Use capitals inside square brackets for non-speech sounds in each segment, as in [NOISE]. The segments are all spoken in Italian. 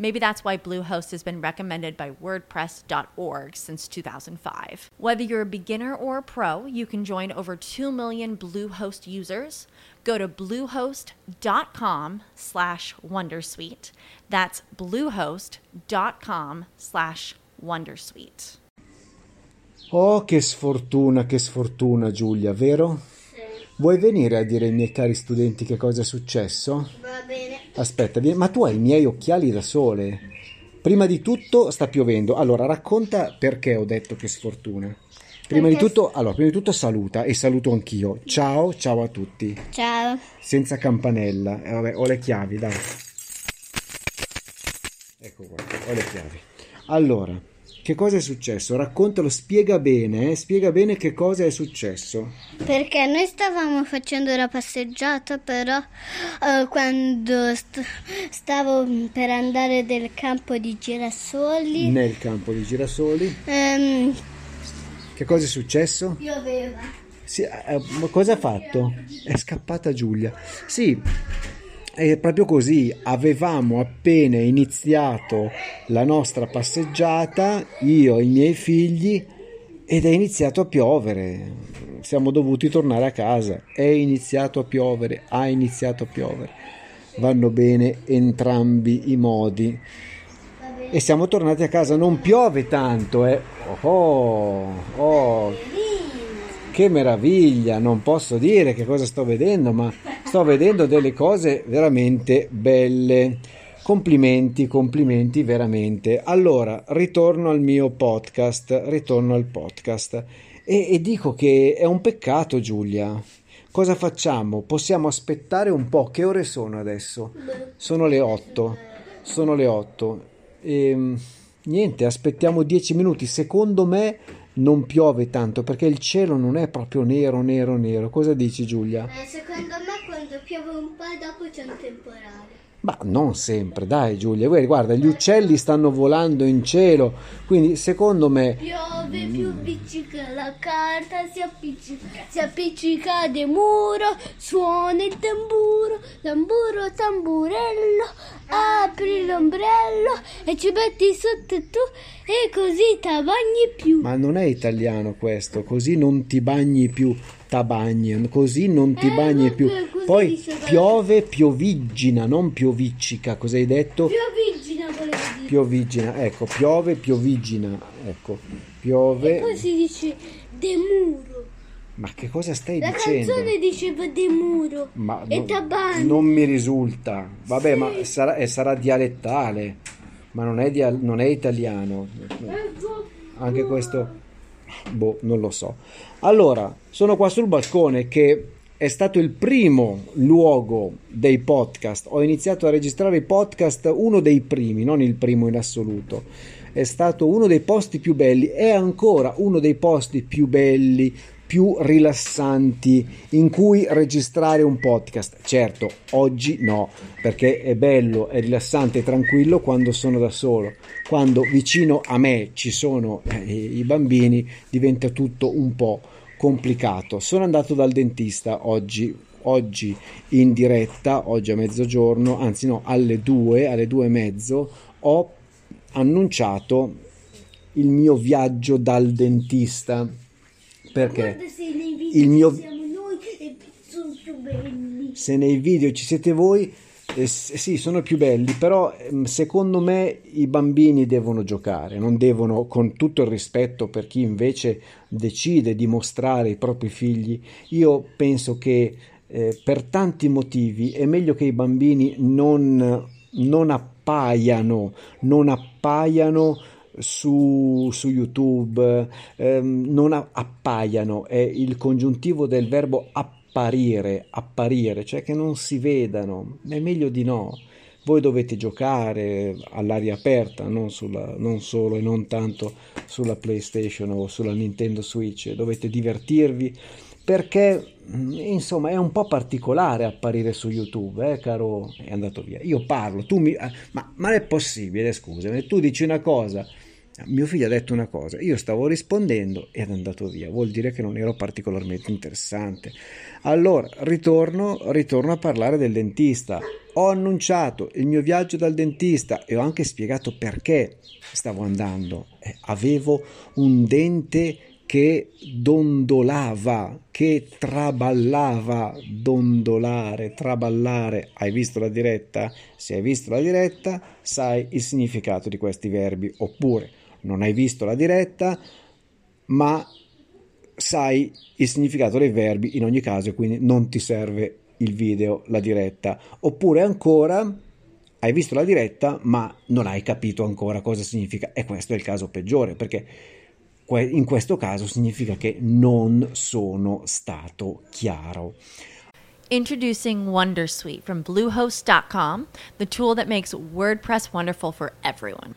Maybe that's why Bluehost has been recommended by WordPress.org since 2005. Whether you're a beginner or a pro, you can join over 2 million Bluehost users. Go to bluehost.com slash Wondersuite. That's bluehost.com slash Wondersuite. Oh, che sfortuna, che sfortuna Giulia, vero? Vuoi venire a dire ai miei cari studenti che cosa è successo? Va bene. Aspetta, ma tu hai i miei occhiali da sole. Prima di tutto sta piovendo. Allora, racconta perché ho detto che sfortuna. Prima di, tutto, allora, prima di tutto saluta e saluto anch'io. Ciao, ciao a tutti. Ciao. Senza campanella. Eh, vabbè, ho le chiavi, dai. Ecco qua, ho le chiavi. Allora, che cosa è successo? Raccontalo, spiega bene, eh? spiega bene che cosa è successo. Perché noi stavamo facendo la passeggiata, però uh, quando st- stavo per andare nel campo di girasoli. Nel campo di girasoli. Um, che cosa è successo? Pioveva. Sì, eh, cosa ha fatto? È scappata Giulia. Sì, è proprio così, avevamo appena iniziato la nostra passeggiata, io e i miei figli, ed è iniziato a piovere. Siamo dovuti tornare a casa. È iniziato a piovere, ha iniziato a piovere. Vanno bene entrambi i modi. E siamo tornati a casa. Non piove tanto, eh. Oh, oh, che meraviglia! Non posso dire che cosa sto vedendo, ma sto vedendo delle cose veramente belle. Complimenti, complimenti veramente. Allora, ritorno al mio podcast, ritorno al podcast e, e dico che è un peccato Giulia. Cosa facciamo? Possiamo aspettare un po'. Che ore sono adesso? Sono le 8. Sono le 8. E, niente, aspettiamo 10 minuti. Secondo me non piove tanto perché il cielo non è proprio nero, nero, nero. Cosa dici Giulia? Eh, secondo quando piove un po' dopo c'è un temporale. Ma non sempre, dai Giulia, guarda, gli uccelli stanno volando in cielo, quindi secondo me... Piove più appiccica la carta, si appiccica, si appiccica del muro, suona il tamburo, tamburo, tamburello, apri l'ombrello e ci metti sotto tu e così ti bagni più. Ma non è italiano questo, così non ti bagni più, t'abagni, così non ti Eh, bagni più. Poi piove, piovigina, non pioviccica, cosa hai detto? Piovigina volevo dire. Piovigina, ecco, piove, piovigina, ecco, E piove. poi si dice de muro. Ma che cosa stai La dicendo? canzone diceva de muro. Ma e non- t'abbagni. non mi risulta. Vabbè, Sì. ma sarà, sarà dialettale, ma non è, dia- non è italiano. Ecco. Anche questo, boh, non lo so. Allora, sono qua sul balcone che è stato il primo luogo dei podcast. Ho iniziato a registrare i podcast, uno dei primi, non il primo in assoluto. È stato uno dei posti più belli, è ancora uno dei posti più belli, più rilassanti in cui registrare un podcast. Certo, oggi no, perché è bello, è rilassante e tranquillo quando sono da solo. Quando vicino a me ci sono eh, i bambini diventa tutto un po' complicato. Sono andato dal dentista oggi, oggi in diretta, oggi a mezzogiorno, anzi no, alle due, alle due e mezzo, ho annunciato il mio viaggio dal dentista. Perché? Guarda se nei video Il mio- ci siamo noi sono più belli. se nei video ci siete voi, eh, s- sì, sono più belli, però ehm, secondo me i bambini devono giocare, non devono, con tutto il rispetto per chi invece decide di mostrare i propri figli, io penso che eh, per tanti motivi è meglio che i bambini non non appaiano, non appaiano su, su YouTube, ehm, non appaiano, è il congiuntivo del verbo apparire, apparire, cioè che non si vedano, è meglio di no. Voi dovete giocare all'aria aperta, non, sulla, non solo e non tanto sulla PlayStation o sulla Nintendo Switch, dovete divertirvi perché insomma è un po' particolare apparire su YouTube, eh, caro, è andato via. Io parlo, tu mi... Ma, ma è possibile, scusami, tu dici una cosa, mio figlio ha detto una cosa, io stavo rispondendo e è andato via, vuol dire che non ero particolarmente interessante. Allora, ritorno, ritorno a parlare del dentista. Ho annunciato il mio viaggio dal dentista e ho anche spiegato perché stavo andando. Eh, avevo un dente che dondolava, che traballava, dondolare, traballare. Hai visto la diretta? Se hai visto la diretta, sai il significato di questi verbi. Oppure non hai visto la diretta, ma sai il significato dei verbi in ogni caso, quindi non ti serve il video, la diretta. Oppure ancora hai visto la diretta, ma non hai capito ancora cosa significa. E questo è il caso peggiore, perché in questo caso significa che non sono stato chiaro. Introducing Wondersuite from Bluehost.com, the tool that makes WordPress wonderful for everyone.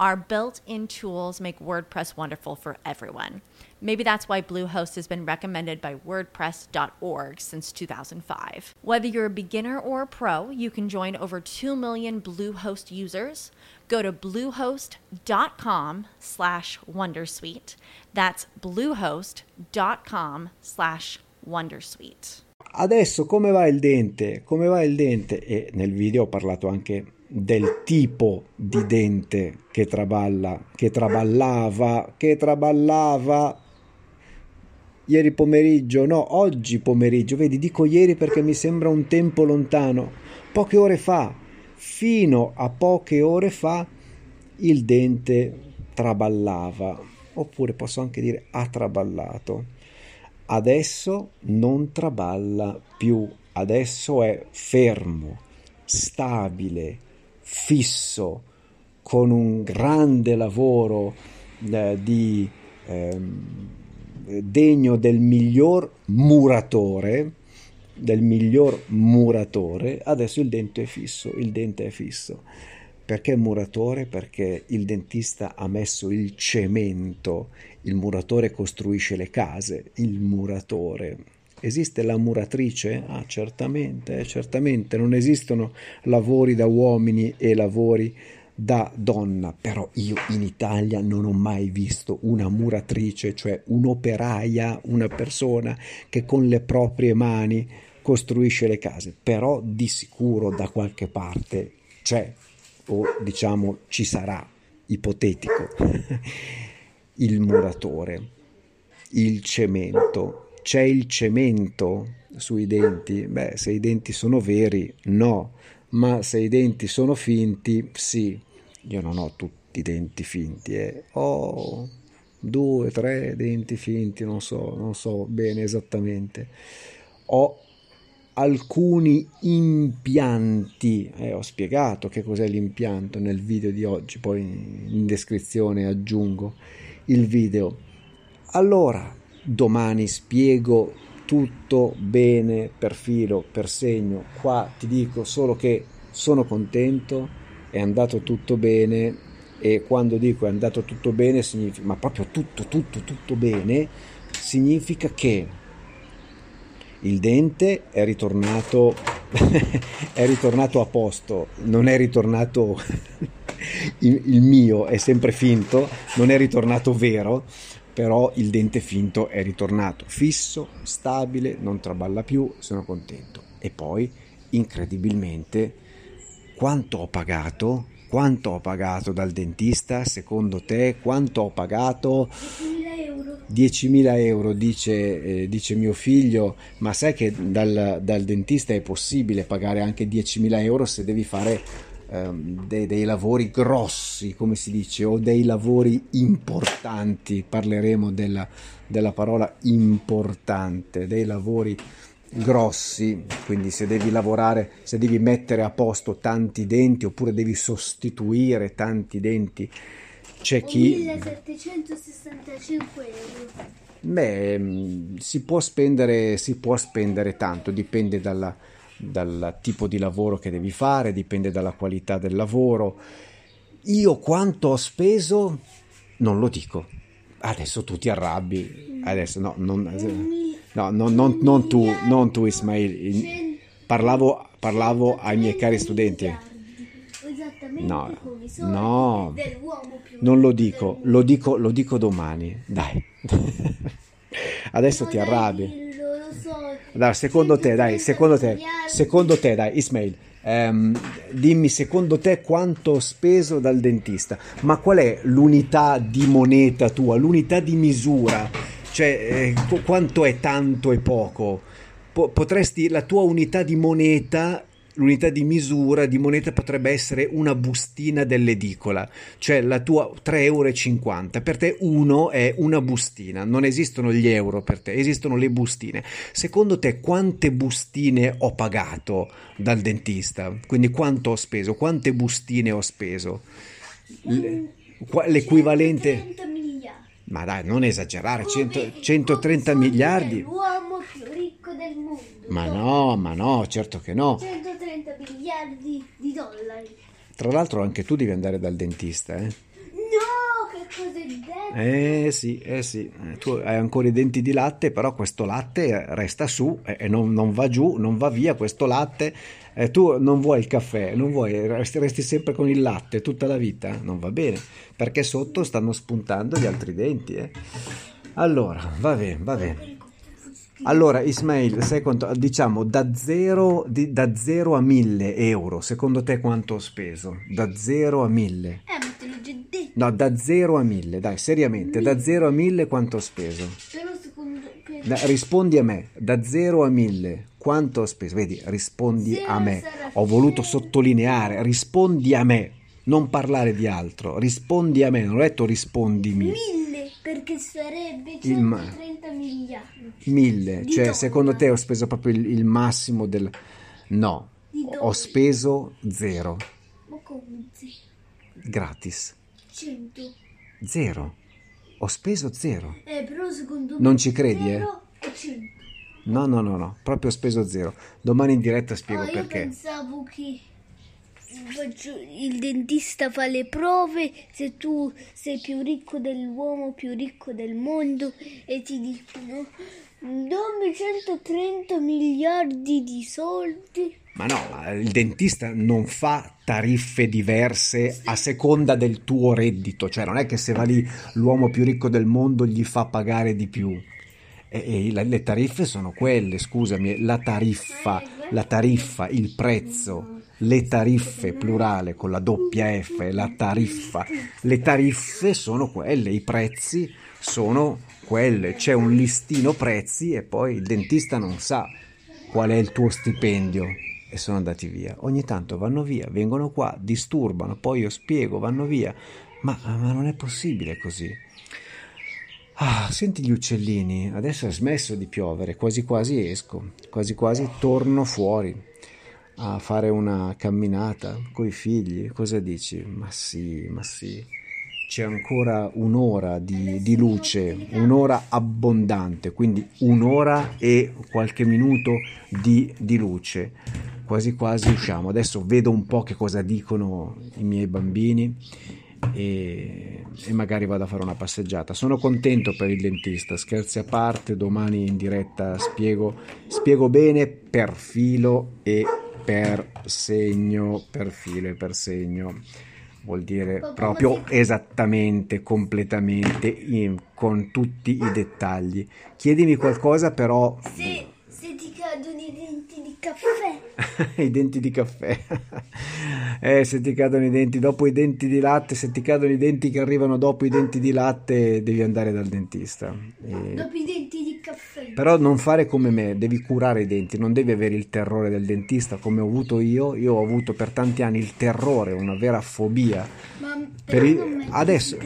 Our built in tools make WordPress wonderful for everyone. Maybe that's why Bluehost has been recommended by WordPress.org since 2005. Whether you're a beginner or a pro, you can join over 2 million Bluehost users. Go to bluehost.com slash wondersuite. That's bluehost.com slash wondersuite. Adesso come va il dente? Come va il dente? E nel video ho parlato anche del tipo di dente che traballa, che traballava, che traballava. Ieri pomeriggio, no, oggi pomeriggio, vedi, dico ieri perché mi sembra un tempo lontano, poche ore fa, fino a poche ore fa, il dente traballava, oppure posso anche dire ha traballato. Adesso non traballa più, adesso è fermo, stabile, fisso, con un grande lavoro eh, di eh, degno del miglior muratore, del miglior muratore, adesso il dente è fisso, il dente è fisso. Perché muratore? Perché il dentista ha messo il cemento, il muratore costruisce le case, il muratore Esiste la muratrice? Ah, certamente, eh, certamente. Non esistono lavori da uomini e lavori da donna, però io in Italia non ho mai visto una muratrice, cioè un'operaia, una persona che con le proprie mani costruisce le case, però di sicuro da qualche parte c'è o diciamo ci sarà, ipotetico, [LAUGHS] il muratore, il cemento, c'è il cemento sui denti? Beh, se i denti sono veri, no, ma se i denti sono finti, sì. Io non ho tutti i denti finti, eh. ho due, tre denti finti, non so, non so bene esattamente. Ho alcuni impianti, eh, ho spiegato che cos'è l'impianto nel video di oggi, poi in descrizione aggiungo il video. Allora, domani spiego tutto bene per filo, per segno. Qua ti dico solo che sono contento, è andato tutto bene e quando dico è andato tutto bene significa, ma proprio tutto, tutto, tutto bene, significa che il dente è ritornato, [LAUGHS] è ritornato a posto, non è ritornato [LAUGHS] il, il mio, è sempre finto, non è ritornato vero però il dente finto è ritornato fisso, stabile, non traballa più, sono contento. E poi, incredibilmente, quanto ho pagato? Quanto ho pagato dal dentista? Secondo te quanto ho pagato? 10.000 euro. 10.000 euro, dice, eh, dice mio figlio, ma sai che dal, dal dentista è possibile pagare anche 10.000 euro se devi fare ehm, dei, dei lavori grossi, come si dice, o dei lavori importanti, parleremo della, della parola importante, dei lavori grossi, quindi se devi lavorare, se devi mettere a posto tanti denti oppure devi sostituire tanti denti, c'è chi 1765 euro. Beh, mh, si può spendere, si può spendere tanto, dipende dalla- dal tipo di lavoro che devi fare, dipende dalla qualità del lavoro. Io quanto ho speso? Non lo dico. Adesso tu ti arrabbi. Adesso no, non, no, non- non- non tu, non tu Ismail. Parlavo, parlavo ai miei cari studenti. No, no, non lo dico, lo dico, lo dico domani. Dai. [LAUGHS] Adesso ti arrabbi. Dai, secondo te, dai, 130 secondo te, secondo te, dai, Ismail, ehm, dimmi secondo te quanto ho speso dal dentista, ma qual è l'unità di moneta tua, l'unità di misura? Cioè, eh, qu- quanto è tanto e poco? Po- potresti, la tua unità di moneta, l'unità di misura di moneta potrebbe essere una bustina dell'edicola, cioè la tua 3,50 euro. Per te uno è una bustina, non esistono gli euro per te, esistono le bustine. Secondo te quante bustine ho pagato dal dentista? Quindi quanto ho speso? Quante bustine ho speso? L'equivalente... 130 miliardi. Ma dai, non esagerare, Come- 100 come 130 soldi miliardi? dell'uomo più ricco del mondo. Ma no, ma no, certo che no. 130 miliardi di dollari. Tra l'altro anche tu devi andare dal dentista, eh? No, che cosa hai detto? Eh sì, eh sì, Eh, tu hai ancora i denti di latte, però questo latte resta su e non, non va giù, non va via questo latte. Eh, tu non vuoi il caffè, non vuoi, resti, resti sempre con il latte tutta la vita, non va bene, perché sotto stanno spuntando gli altri denti, eh. Allora, va bene, va bene. Allora, Ismail, sai quanto, diciamo da 0 da 0 a 1000 euro, secondo te quanto ho speso? Da 0 a 1000? Eh, ma te l'ho già detto. No, da 0 a 1000, dai, seriamente, da 0 a 1000 quanto ho speso? Da- rispondi a me, da 0 a 1000, quanto ho speso? Vedi, rispondi a me. Ho voluto sottolineare, rispondi a me, non parlare di altro, rispondi a me, non ho detto rispondimi. Mille, perché sarebbe Il ma- 130 miliardi. 1000, Di cioè secondo te ho speso proprio il, il massimo del... No, ho speso 0, Ma come zero? gratis, 100. 0. Ho speso 0. Eh, però secondo me... Non ci credi, eh? zero e 100. No, no, no, no, proprio speso 0. Domani in diretta spiego Ah, io perché. pensavo che il dentista fa le prove se tu sei più ricco dell'uomo più ricco del mondo e ti dicono dammi 130 miliardi di soldi Ma no, il dentista non fa tariffe diverse a seconda del tuo reddito, cioè non è che se va lì l'uomo più ricco del mondo gli fa pagare di più. E, e le tariffe sono quelle, scusami, la tariffa, la tariffa, il prezzo, le tariffe, plurale con la doppia F, la tariffa, le tariffe sono quelle, i prezzi sono quelle, c'è un listino prezzi e poi il dentista non sa qual è il tuo stipendio e sono andati via. Ogni tanto vanno via, vengono qua, disturbano, poi io spiego, vanno via. Ma, ma non è possibile così. Ah, senti gli uccellini, adesso è smesso di piovere, quasi quasi esco, quasi quasi torno fuori a fare una camminata coi figli. Cosa dici? Ma sì, ma sì. C'è ancora un'ora di, di luce, un'ora abbondante, quindi un'ora e qualche minuto di, di luce. Quasi quasi usciamo. Adesso vedo un po' che cosa dicono i miei bambini e, e magari vado a fare una passeggiata. Sono contento per il dentista, scherzi a parte, domani in diretta spiego, spiego bene per filo e per segno, per filo e per segno. vuol dire proprio esattamente, completamente, in- con tutti i dettagli. Chiedimi qualcosa però Se, ti cadono i denti di caffè. [LAUGHS] i denti di caffè. [LAUGHS] Eh, se ti cadono i denti dopo i denti di latte, se ti cadono i denti che arrivano dopo i denti di latte, devi andare dal dentista. E- Dopo i denti di caffè. Però non fare come me, devi curare i denti, non devi avere il terrore del dentista come ho avuto io. Io ho avuto per tanti anni il terrore, una vera fobia. Ma Per i- adesso,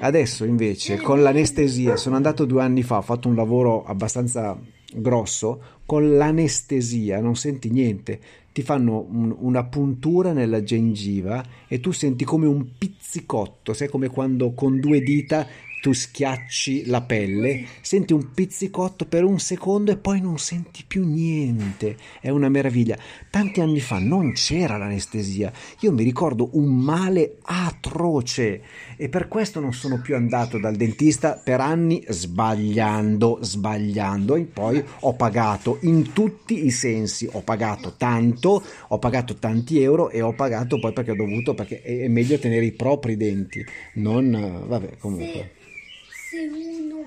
adesso invece con l'anestesia, sono andato due anni fa, ho fatto un lavoro abbastanza grosso, con l'anestesia non senti niente, ti fanno un- una puntura nella gengiva e tu senti come un pizzicotto, sai come quando con due dita tu schiacci la pelle, senti un pizzicotto per un secondo e poi non senti più niente. È una meraviglia. Tanti anni fa non c'era l'anestesia. Io mi ricordo un male atroce e per questo non sono più andato dal dentista per anni sbagliando, sbagliando e poi ho pagato in tutti i sensi. Ho pagato tanto, ho pagato tanti euro e ho pagato poi perché ho dovuto, perché è meglio tenere i propri denti, non... Vabbè, comunque. Se, se uno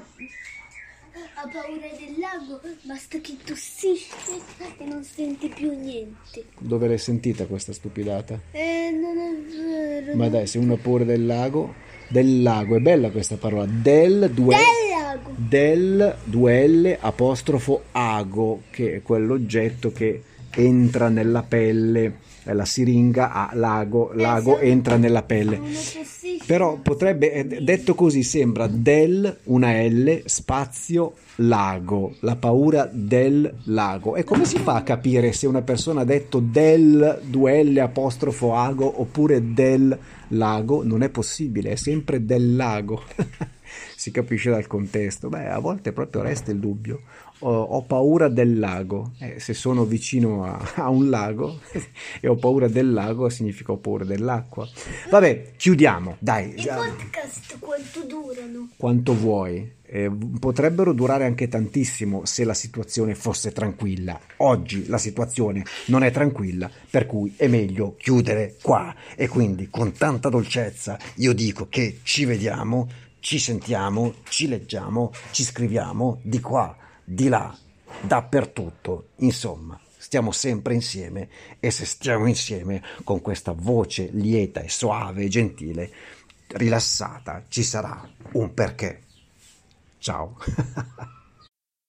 ha paura del lago, basta che tossisce e non senti più niente. Dove l'hai sentita questa stupidata? Eh, non è vero. Ma dai, se uno ha paura del lago, del lago, è bella questa parola, del due, Del lago. del 2L apostrofo ago, che è quell'oggetto che entra nella pelle, è la siringa a lago, lago entra nella pelle. Però potrebbe, eh, detto così, sembra del, una L, spazio, lago, la paura del lago. E come si fa a capire se una persona ha detto del 2L apostrofo ago oppure del lago? Non è possibile, è sempre del lago. [LAUGHS] si capisce dal contesto. Beh, a volte proprio resta il dubbio. Ho, ho paura del lago. Eh, se sono vicino a, a un lago [LAUGHS] e ho paura del lago, significa ho paura dell'acqua. Vabbè, chiudiamo. Dai, I podcast quanto durano? quanto vuoi. Eh, potrebbero durare anche tantissimo se la situazione fosse tranquilla. Oggi la situazione non è tranquilla, per cui è meglio chiudere qua. E quindi con tanta dolcezza io dico che ci vediamo, ci sentiamo, ci leggiamo, ci scriviamo di qua, di là, dappertutto. Insomma, stiamo sempre insieme e se stiamo insieme con questa voce lieta e soave e gentile, rilassata, ci sarà un perché. Ciao. [LAUGHS]